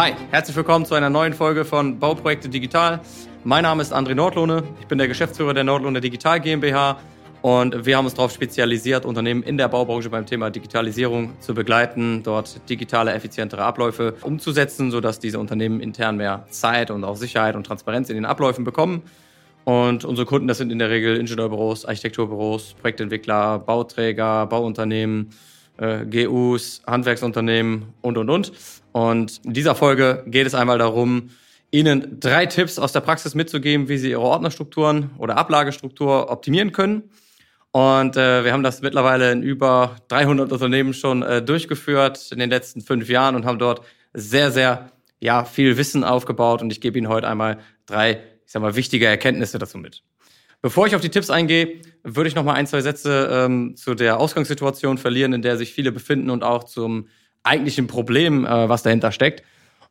Hi, herzlich willkommen zu einer neuen Folge von Bauprojekte Digital. Mein Name ist André Nordlohne, ich bin der Geschäftsführer der Nordlohne Digital GmbH und wir haben uns darauf spezialisiert, Unternehmen in der Baubranche beim Thema Digitalisierung zu begleiten, dort digitale, effizientere Abläufe umzusetzen, sodass diese Unternehmen intern mehr Zeit und auch Sicherheit und Transparenz in den Abläufen bekommen. Und unsere Kunden, das sind in der Regel Ingenieurbüros, Architekturbüros, Projektentwickler, Bauträger, Bauunternehmen, äh, GUs, Handwerksunternehmen und, und, und. Und in dieser Folge geht es einmal darum, Ihnen drei Tipps aus der Praxis mitzugeben, wie Sie Ihre Ordnerstrukturen oder Ablagestruktur optimieren können. Und äh, wir haben das mittlerweile in über 300 Unternehmen schon äh, durchgeführt in den letzten fünf Jahren und haben dort sehr, sehr ja, viel Wissen aufgebaut. Und ich gebe Ihnen heute einmal drei, ich sag mal, wichtige Erkenntnisse dazu mit. Bevor ich auf die Tipps eingehe, würde ich noch mal ein, zwei Sätze ähm, zu der Ausgangssituation verlieren, in der sich viele befinden und auch zum eigentlichen Problem, äh, was dahinter steckt.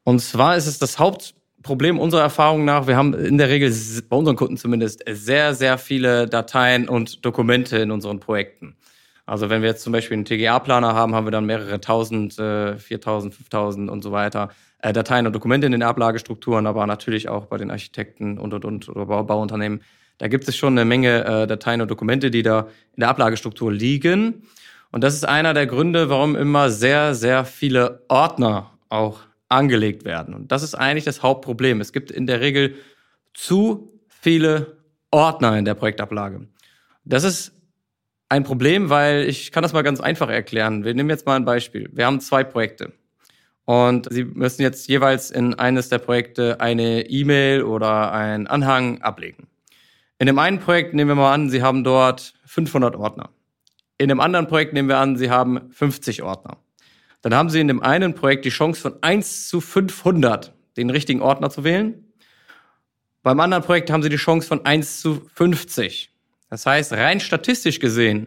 Und zwar ist es das Hauptproblem unserer Erfahrung nach, wir haben in der Regel, bei unseren Kunden zumindest, sehr, sehr viele Dateien und Dokumente in unseren Projekten. Also wenn wir jetzt zum Beispiel einen TGA-Planer haben, haben wir dann mehrere tausend, äh, 4000, 5000 und so weiter äh, Dateien und Dokumente in den Ablagestrukturen, aber natürlich auch bei den Architekten und, und, und oder Bauunternehmen. Da gibt es schon eine Menge äh, Dateien und Dokumente, die da in der Ablagestruktur liegen. Und das ist einer der Gründe, warum immer sehr, sehr viele Ordner auch angelegt werden. Und das ist eigentlich das Hauptproblem. Es gibt in der Regel zu viele Ordner in der Projektablage. Das ist ein Problem, weil ich kann das mal ganz einfach erklären. Wir nehmen jetzt mal ein Beispiel. Wir haben zwei Projekte. Und Sie müssen jetzt jeweils in eines der Projekte eine E-Mail oder einen Anhang ablegen. In dem einen Projekt nehmen wir mal an, Sie haben dort 500 Ordner. In dem anderen Projekt nehmen wir an, Sie haben 50 Ordner. Dann haben Sie in dem einen Projekt die Chance von 1 zu 500 den richtigen Ordner zu wählen. Beim anderen Projekt haben Sie die Chance von 1 zu 50. Das heißt, rein statistisch gesehen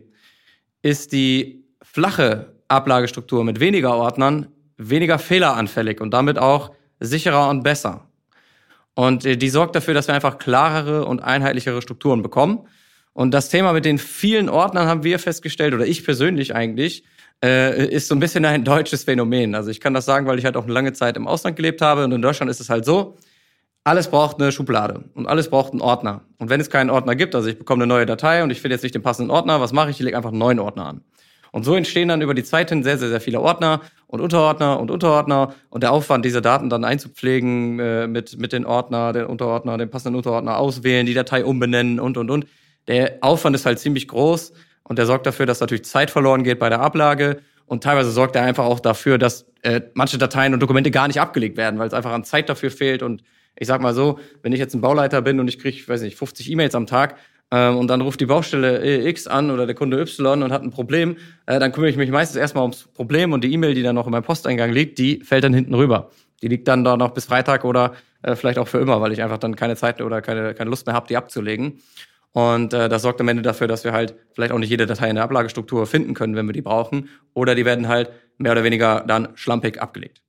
ist die flache Ablagestruktur mit weniger Ordnern weniger fehleranfällig und damit auch sicherer und besser. Und äh, die sorgt dafür, dass wir einfach klarere und einheitlichere Strukturen bekommen. Und das Thema mit den vielen Ordnern haben wir festgestellt, oder ich persönlich eigentlich, äh, ist so ein bisschen ein deutsches Phänomen. Also ich kann das sagen, weil ich halt auch eine lange Zeit im Ausland gelebt habe und in Deutschland ist es halt so, alles braucht eine Schublade und alles braucht einen Ordner. Und wenn es keinen Ordner gibt, also ich bekomme eine neue Datei und ich finde jetzt nicht den passenden Ordner, was mache ich? Ich lege einfach einen neuen Ordner an. Und so entstehen dann über die Zeit hin sehr, sehr, sehr viele Ordner und Unterordner und Unterordner. Und der Aufwand, diese Daten dann einzupflegen äh, mit, mit den Ordner, den Unterordner, den passenden Unterordner auswählen, die Datei umbenennen und, und, und. Der Aufwand ist halt ziemlich groß und der sorgt dafür, dass natürlich Zeit verloren geht bei der Ablage. Und teilweise sorgt er einfach auch dafür, dass äh, manche Dateien und Dokumente gar nicht abgelegt werden, weil es einfach an Zeit dafür fehlt. Und ich sag mal so, wenn ich jetzt ein Bauleiter bin und ich kriege, weiß nicht, 50 E-Mails am Tag und dann ruft die Baustelle X an oder der Kunde Y und hat ein Problem, äh, dann kümmere ich mich meistens erstmal ums Problem und die E-Mail, die dann noch in meinem Posteingang liegt, die fällt dann hinten rüber. Die liegt dann da noch bis Freitag oder äh, vielleicht auch für immer, weil ich einfach dann keine Zeit oder keine, keine Lust mehr habe, die abzulegen. Und äh, das sorgt am Ende dafür, dass wir halt vielleicht auch nicht jede Datei in der Ablagestruktur finden können, wenn wir die brauchen. Oder die werden halt mehr oder weniger dann schlampig abgelegt.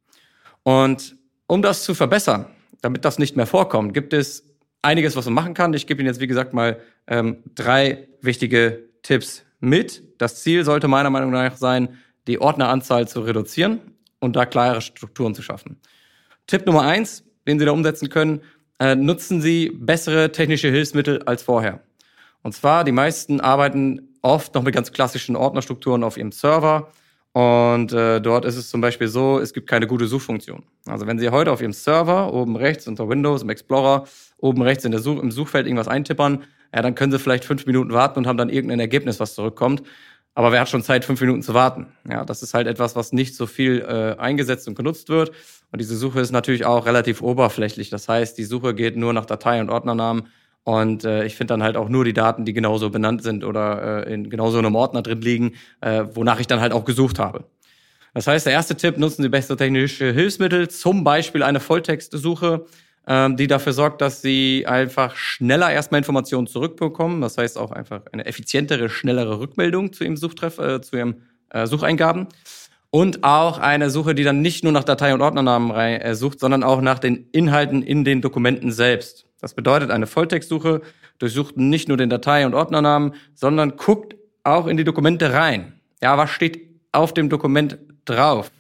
Und um das zu verbessern, damit das nicht mehr vorkommt, gibt es einiges, was man machen kann. Ich gebe Ihnen jetzt, wie gesagt, mal ähm, drei wichtige Tipps mit. Das Ziel sollte meiner Meinung nach sein, die Ordneranzahl zu reduzieren und da klare Strukturen zu schaffen. Tipp Nummer eins, den Sie da umsetzen können, äh, nutzen Sie bessere technische Hilfsmittel als vorher. Und zwar, die meisten arbeiten oft noch mit ganz klassischen Ordnerstrukturen auf ihrem Server. Und äh, dort ist es zum Beispiel so, es gibt keine gute Suchfunktion. Also wenn Sie heute auf Ihrem Server oben rechts unter Windows im Explorer oben rechts in der Such im Suchfeld irgendwas eintippern, ja, dann können Sie vielleicht fünf Minuten warten und haben dann irgendein Ergebnis, was zurückkommt. Aber wer hat schon Zeit, fünf Minuten zu warten? Ja, das ist halt etwas, was nicht so viel äh, eingesetzt und genutzt wird. Und diese Suche ist natürlich auch relativ oberflächlich. Das heißt, die Suche geht nur nach Datei- und Ordnernamen und äh, ich finde dann halt auch nur die Daten, die genauso benannt sind oder äh, in genauso einem Ordner drin liegen, äh, wonach ich dann halt auch gesucht habe. Das heißt, der erste Tipp, nutzen Sie bessere technische Hilfsmittel, zum Beispiel eine Volltextsuche, ähm, die dafür sorgt, dass Sie einfach schneller erstmal Informationen zurückbekommen. Das heißt auch einfach eine effizientere, schnellere Rückmeldung zu Ihrem Suchtreff, äh, zu Ihrem äh, Sucheingaben. Und auch eine Suche, die dann nicht nur nach Datei- und Ordnernamen rein, äh, sucht, sondern auch nach den Inhalten in den Dokumenten selbst. Das bedeutet, eine Volltextsuche durchsucht nicht nur den Datei- und Ordnernamen, sondern guckt auch in die Dokumente rein. Ja, was steht auf dem Dokument drauf?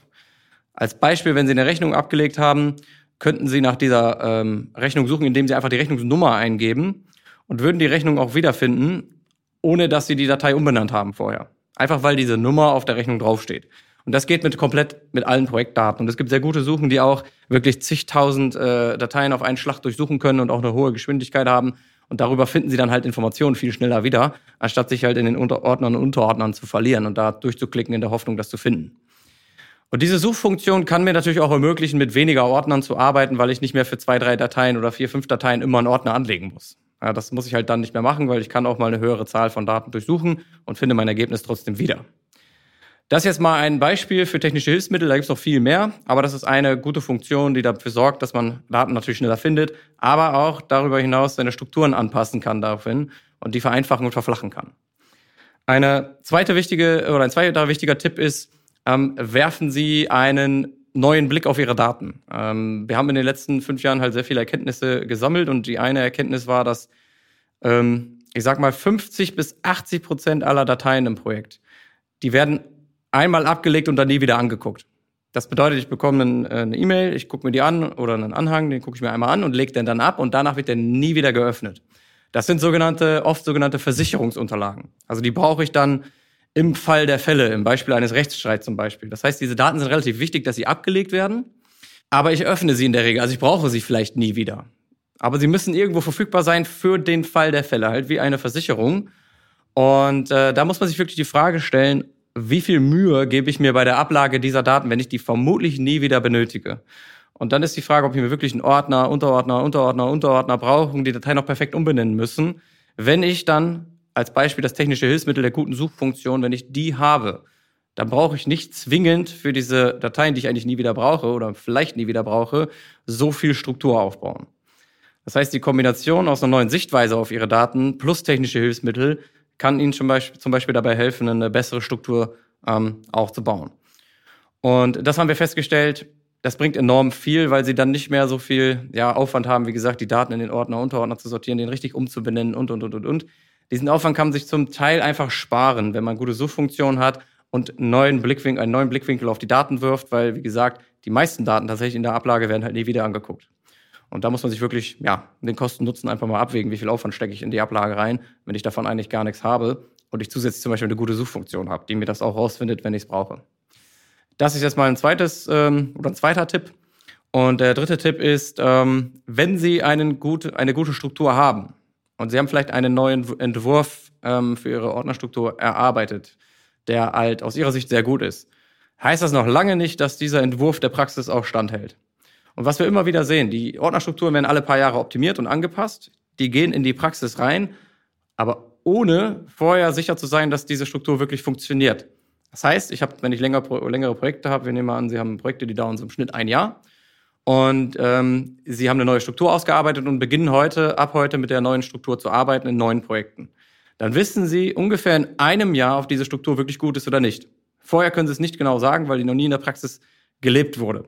Als Beispiel, wenn Sie eine Rechnung abgelegt haben, könnten Sie nach dieser ähm, Rechnung suchen, indem Sie einfach die Rechnungsnummer eingeben und würden die Rechnung auch wiederfinden, ohne dass Sie die Datei umbenannt haben vorher. Einfach weil diese Nummer auf der Rechnung draufsteht. Und das geht mit komplett mit allen Projektdaten. Und es gibt sehr gute Suchen, die auch wirklich zigtausend äh, Dateien auf einen Schlag durchsuchen können und auch eine hohe Geschwindigkeit haben. Und darüber finden sie dann halt Informationen viel schneller wieder, anstatt sich halt in den Unterordnern und Unterordnern zu verlieren und da durchzuklicken in der Hoffnung, das zu finden. Und diese Suchfunktion kann mir natürlich auch ermöglichen, mit weniger Ordnern zu arbeiten, weil ich nicht mehr für zwei, drei Dateien oder vier, fünf Dateien immer einen Ordner anlegen muss. Ja, das muss ich halt dann nicht mehr machen, weil ich kann auch mal eine höhere Zahl von Daten durchsuchen und finde mein Ergebnis trotzdem wieder. Das ist jetzt mal ein Beispiel für technische Hilfsmittel, da gibt es noch viel mehr, aber das ist eine gute Funktion, die dafür sorgt, dass man Daten natürlich schneller findet, aber auch darüber hinaus seine Strukturen anpassen kann daraufhin und die vereinfachen und verflachen kann. Eine zweite wichtige oder ein zweiter wichtiger Tipp ist, ähm, werfen Sie einen neuen Blick auf Ihre Daten. Ähm, wir haben in den letzten fünf Jahren halt sehr viele Erkenntnisse gesammelt und die eine Erkenntnis war, dass ähm, ich sag mal 50 bis 80 Prozent aller Dateien im Projekt, die werden einmal abgelegt und dann nie wieder angeguckt. Das bedeutet, ich bekomme äh, eine E-Mail, ich gucke mir die an oder einen Anhang, den gucke ich mir einmal an und lege den dann ab und danach wird der nie wieder geöffnet. Das sind sogenannte, oft sogenannte Versicherungsunterlagen. Also die brauche ich dann im Fall der Fälle, im Beispiel eines Rechtsstreits zum Beispiel. Das heißt, diese Daten sind relativ wichtig, dass sie abgelegt werden, aber ich öffne sie in der Regel, also ich brauche sie vielleicht nie wieder. Aber sie müssen irgendwo verfügbar sein für den Fall der Fälle, halt wie eine Versicherung. Und äh, da muss man sich wirklich die Frage stellen, wie viel Mühe gebe ich mir bei der Ablage dieser Daten, wenn ich die vermutlich nie wieder benötige? Und dann ist die Frage, ob ich mir wirklich einen Ordner, Unterordner, Unterordner, Unterordner brauche und die Datei noch perfekt umbenennen müssen. Wenn ich dann als Beispiel das technische Hilfsmittel der guten Suchfunktion, wenn ich die habe, dann brauche ich nicht zwingend für diese Dateien, die ich eigentlich nie wieder brauche oder vielleicht nie wieder brauche, so viel Struktur aufbauen. Das heißt, die Kombination aus einer neuen Sichtweise auf Ihre Daten plus technische Hilfsmittel kann Ihnen zum Beispiel, zum Beispiel dabei helfen, eine bessere Struktur ähm, aufzubauen. Und das haben wir festgestellt, das bringt enorm viel, weil sie dann nicht mehr so viel ja, Aufwand haben, wie gesagt, die Daten in den Ordner, Unterordner zu sortieren, den richtig umzubenennen und, und, und, und, und. Diesen Aufwand kann man sich zum Teil einfach sparen, wenn man gute Suchfunktionen hat und einen neuen Blickwinkel, einen neuen Blickwinkel auf die Daten wirft, weil, wie gesagt, die meisten Daten tatsächlich in der Ablage werden halt nie wieder angeguckt. Und da muss man sich wirklich, ja, den Kosten-Nutzen einfach mal abwägen, wie viel Aufwand stecke ich in die Ablage rein, wenn ich davon eigentlich gar nichts habe und ich zusätzlich zum Beispiel eine gute Suchfunktion habe, die mir das auch rausfindet, wenn ich es brauche. Das ist jetzt mal ein zweites ähm, oder ein zweiter Tipp. Und der dritte Tipp ist, ähm, wenn Sie einen gut, eine gute Struktur haben und Sie haben vielleicht einen neuen Entwurf ähm, für Ihre Ordnerstruktur erarbeitet, der halt aus Ihrer Sicht sehr gut ist, heißt das noch lange nicht, dass dieser Entwurf der Praxis auch standhält. Und was wir immer wieder sehen, die Ordnerstrukturen werden alle paar Jahre optimiert und angepasst. Die gehen in die Praxis rein, aber ohne vorher sicher zu sein, dass diese Struktur wirklich funktioniert. Das heißt, ich habe, wenn ich länger, längere Projekte habe, wir nehmen mal an, Sie haben Projekte, die dauern so im Schnitt ein Jahr und ähm, Sie haben eine neue Struktur ausgearbeitet und beginnen heute, ab heute mit der neuen Struktur zu arbeiten in neuen Projekten. Dann wissen Sie ungefähr in einem Jahr, ob diese Struktur wirklich gut ist oder nicht. Vorher können Sie es nicht genau sagen, weil die noch nie in der Praxis gelebt wurde.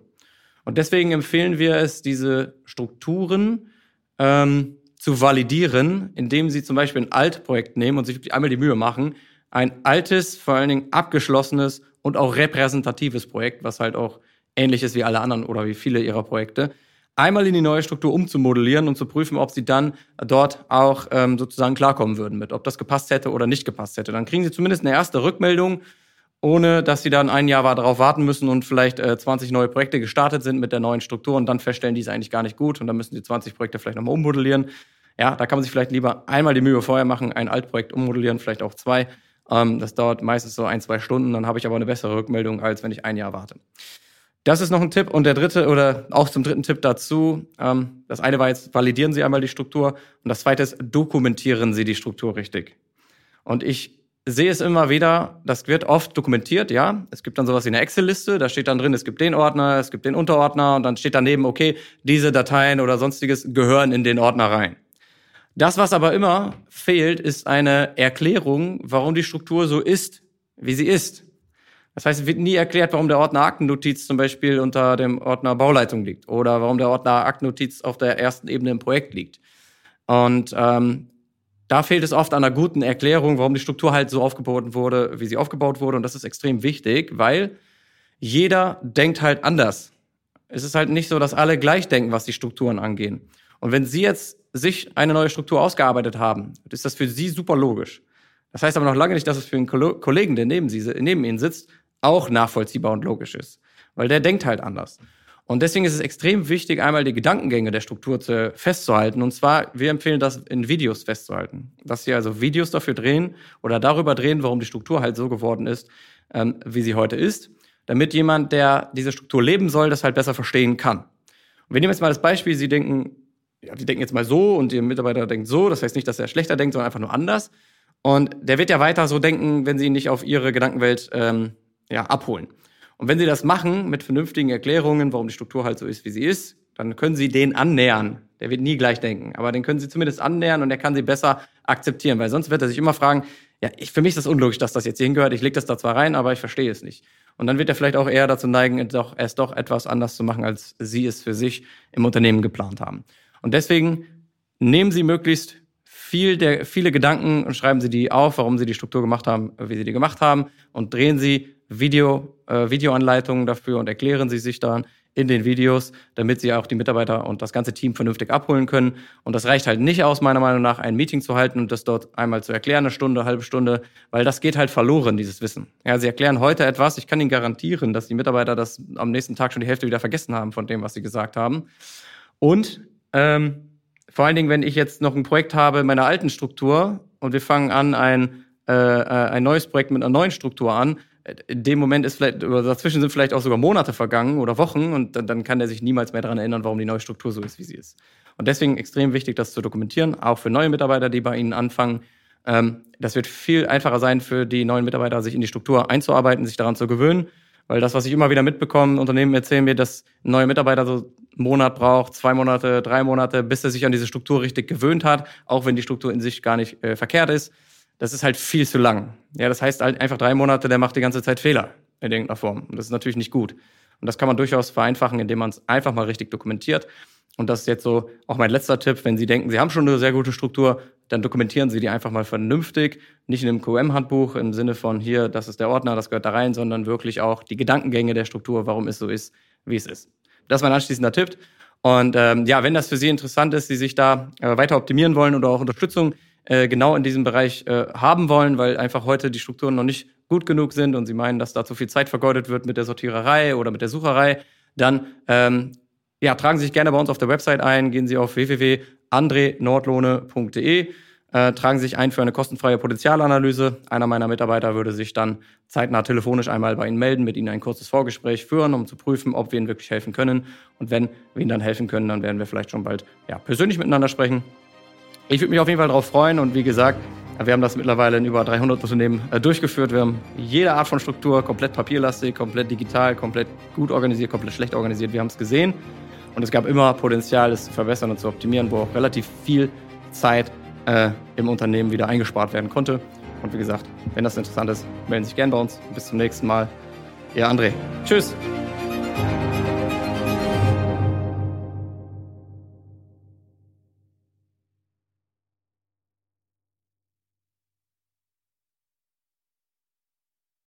Und deswegen empfehlen wir es, diese Strukturen ähm, zu validieren, indem Sie zum Beispiel ein Altprojekt nehmen und sich wirklich einmal die Mühe machen, ein altes, vor allen Dingen abgeschlossenes und auch repräsentatives Projekt, was halt auch ähnlich ist wie alle anderen oder wie viele Ihrer Projekte, einmal in die neue Struktur umzumodellieren und zu prüfen, ob Sie dann dort auch ähm, sozusagen klarkommen würden mit, ob das gepasst hätte oder nicht gepasst hätte. Dann kriegen Sie zumindest eine erste Rückmeldung, ohne dass sie dann ein Jahr darauf warten müssen und vielleicht äh, 20 neue Projekte gestartet sind mit der neuen Struktur und dann feststellen, die ist eigentlich gar nicht gut und dann müssen die 20 Projekte vielleicht nochmal ummodellieren. Ja, da kann man sich vielleicht lieber einmal die Mühe vorher machen, ein Altprojekt ummodellieren, vielleicht auch zwei. Ähm, das dauert meistens so ein, zwei Stunden, dann habe ich aber eine bessere Rückmeldung, als wenn ich ein Jahr warte. Das ist noch ein Tipp. Und der dritte oder auch zum dritten Tipp dazu. Ähm, das eine war jetzt, validieren Sie einmal die Struktur. Und das zweite ist, dokumentieren Sie die Struktur richtig. Und ich sehe es immer wieder, das wird oft dokumentiert, ja. Es gibt dann sowas wie eine Excel-Liste, da steht dann drin, es gibt den Ordner, es gibt den Unterordner und dann steht daneben, okay, diese Dateien oder sonstiges gehören in den Ordner rein. Das, was aber immer fehlt, ist eine Erklärung, warum die Struktur so ist, wie sie ist. Das heißt, es wird nie erklärt, warum der Ordner Aktennotiz zum Beispiel unter dem Ordner Bauleitung liegt oder warum der Ordner Aktennotiz auf der ersten Ebene im Projekt liegt. Und ähm, da fehlt es oft an einer guten Erklärung, warum die Struktur halt so aufgebaut wurde, wie sie aufgebaut wurde. Und das ist extrem wichtig, weil jeder denkt halt anders. Es ist halt nicht so, dass alle gleich denken, was die Strukturen angehen. Und wenn Sie jetzt sich eine neue Struktur ausgearbeitet haben, ist das für Sie super logisch. Das heißt aber noch lange nicht, dass es für einen Kollegen, der neben, Sie, neben Ihnen sitzt, auch nachvollziehbar und logisch ist. Weil der denkt halt anders. Und deswegen ist es extrem wichtig, einmal die Gedankengänge der Struktur zu, festzuhalten. Und zwar, wir empfehlen das in Videos festzuhalten. Dass Sie also Videos dafür drehen oder darüber drehen, warum die Struktur halt so geworden ist, ähm, wie sie heute ist, damit jemand, der diese Struktur leben soll, das halt besser verstehen kann. Und wir nehmen jetzt mal das Beispiel, Sie denken, ja, die denken jetzt mal so und Ihr Mitarbeiter denkt so. Das heißt nicht, dass er schlechter denkt, sondern einfach nur anders. Und der wird ja weiter so denken, wenn Sie ihn nicht auf Ihre Gedankenwelt ähm, ja, abholen. Und wenn Sie das machen mit vernünftigen Erklärungen, warum die Struktur halt so ist, wie sie ist, dann können Sie den annähern. Der wird nie gleich denken, aber den können Sie zumindest annähern und er kann Sie besser akzeptieren, weil sonst wird er sich immer fragen, ja, ich, für mich ist das unlogisch, dass das jetzt hier hingehört. Ich lege das da zwar rein, aber ich verstehe es nicht. Und dann wird er vielleicht auch eher dazu neigen, doch, es doch etwas anders zu machen, als Sie es für sich im Unternehmen geplant haben. Und deswegen nehmen Sie möglichst viel der, viele Gedanken und schreiben Sie die auf, warum Sie die Struktur gemacht haben, wie Sie die gemacht haben und drehen Sie Video, äh, Videoanleitungen dafür und erklären Sie sich dann in den Videos, damit Sie auch die Mitarbeiter und das ganze Team vernünftig abholen können. Und das reicht halt nicht aus, meiner Meinung nach, ein Meeting zu halten und das dort einmal zu erklären, eine Stunde, eine halbe Stunde, weil das geht halt verloren, dieses Wissen. Ja, Sie erklären heute etwas, ich kann Ihnen garantieren, dass die Mitarbeiter das am nächsten Tag schon die Hälfte wieder vergessen haben von dem, was Sie gesagt haben. Und ähm, vor allen Dingen, wenn ich jetzt noch ein Projekt habe in meiner alten Struktur und wir fangen an, ein, äh, äh ein neues Projekt mit einer neuen Struktur an, in dem Moment ist vielleicht, oder dazwischen sind vielleicht auch sogar Monate vergangen oder Wochen und dann, dann kann er sich niemals mehr daran erinnern, warum die neue Struktur so ist, wie sie ist. Und deswegen extrem wichtig, das zu dokumentieren, auch für neue Mitarbeiter, die bei Ihnen anfangen. Ähm, das wird viel einfacher sein für die neuen Mitarbeiter, sich in die Struktur einzuarbeiten, sich daran zu gewöhnen. Weil das, was ich immer wieder mitbekomme, Unternehmen erzählen mir, dass ein neuer Mitarbeiter so Monat braucht, zwei Monate, drei Monate, bis er sich an diese Struktur richtig gewöhnt hat, auch wenn die Struktur in sich gar nicht äh, verkehrt ist das ist halt viel zu lang. Ja, das heißt halt einfach drei Monate, der macht die ganze Zeit Fehler in irgendeiner Form. Und das ist natürlich nicht gut. Und das kann man durchaus vereinfachen, indem man es einfach mal richtig dokumentiert. Und das ist jetzt so auch mein letzter Tipp. Wenn Sie denken, Sie haben schon eine sehr gute Struktur, dann dokumentieren Sie die einfach mal vernünftig. Nicht in einem QM-Handbuch im Sinne von hier, das ist der Ordner, das gehört da rein, sondern wirklich auch die Gedankengänge der Struktur, warum es so ist, wie es ist. Das ist mein anschließender Tipp. Und ähm, ja, wenn das für Sie interessant ist, Sie sich da äh, weiter optimieren wollen oder auch Unterstützung äh, genau in diesem Bereich äh, haben wollen, weil einfach heute die Strukturen noch nicht gut genug sind und sie meinen, dass da zu viel Zeit vergeudet wird mit der Sortiererei oder mit der Sucherei, dann ähm, ja, tragen Sie sich gerne bei uns auf der Website ein, gehen Sie auf www.andrenordlohne.de, äh, tragen sich ein für eine kostenfreie Potenzialanalyse. Einer meiner Mitarbeiter würde sich dann zeitnah telefonisch einmal bei Ihnen melden, mit Ihnen ein kurzes Vorgespräch führen, um zu prüfen, ob wir Ihnen wirklich helfen können. Und wenn wir Ihnen dann helfen können, dann werden wir vielleicht schon bald ja, persönlich miteinander sprechen ich würde mich auf jeden Fall darauf freuen und wie gesagt, wir haben das mittlerweile in über 300 Unternehmen äh, durchgeführt. Wir haben jede Art von Struktur, komplett papierlastig, komplett digital, komplett gut organisiert, komplett schlecht organisiert. Wir haben es gesehen und es gab immer Potenzial, es zu verbessern und zu optimieren, wo auch relativ viel Zeit äh, im Unternehmen wieder eingespart werden konnte. Und wie gesagt, wenn das interessant ist, melden Sie sich gerne bei uns. Bis zum nächsten Mal. Ihr André. Tschüss.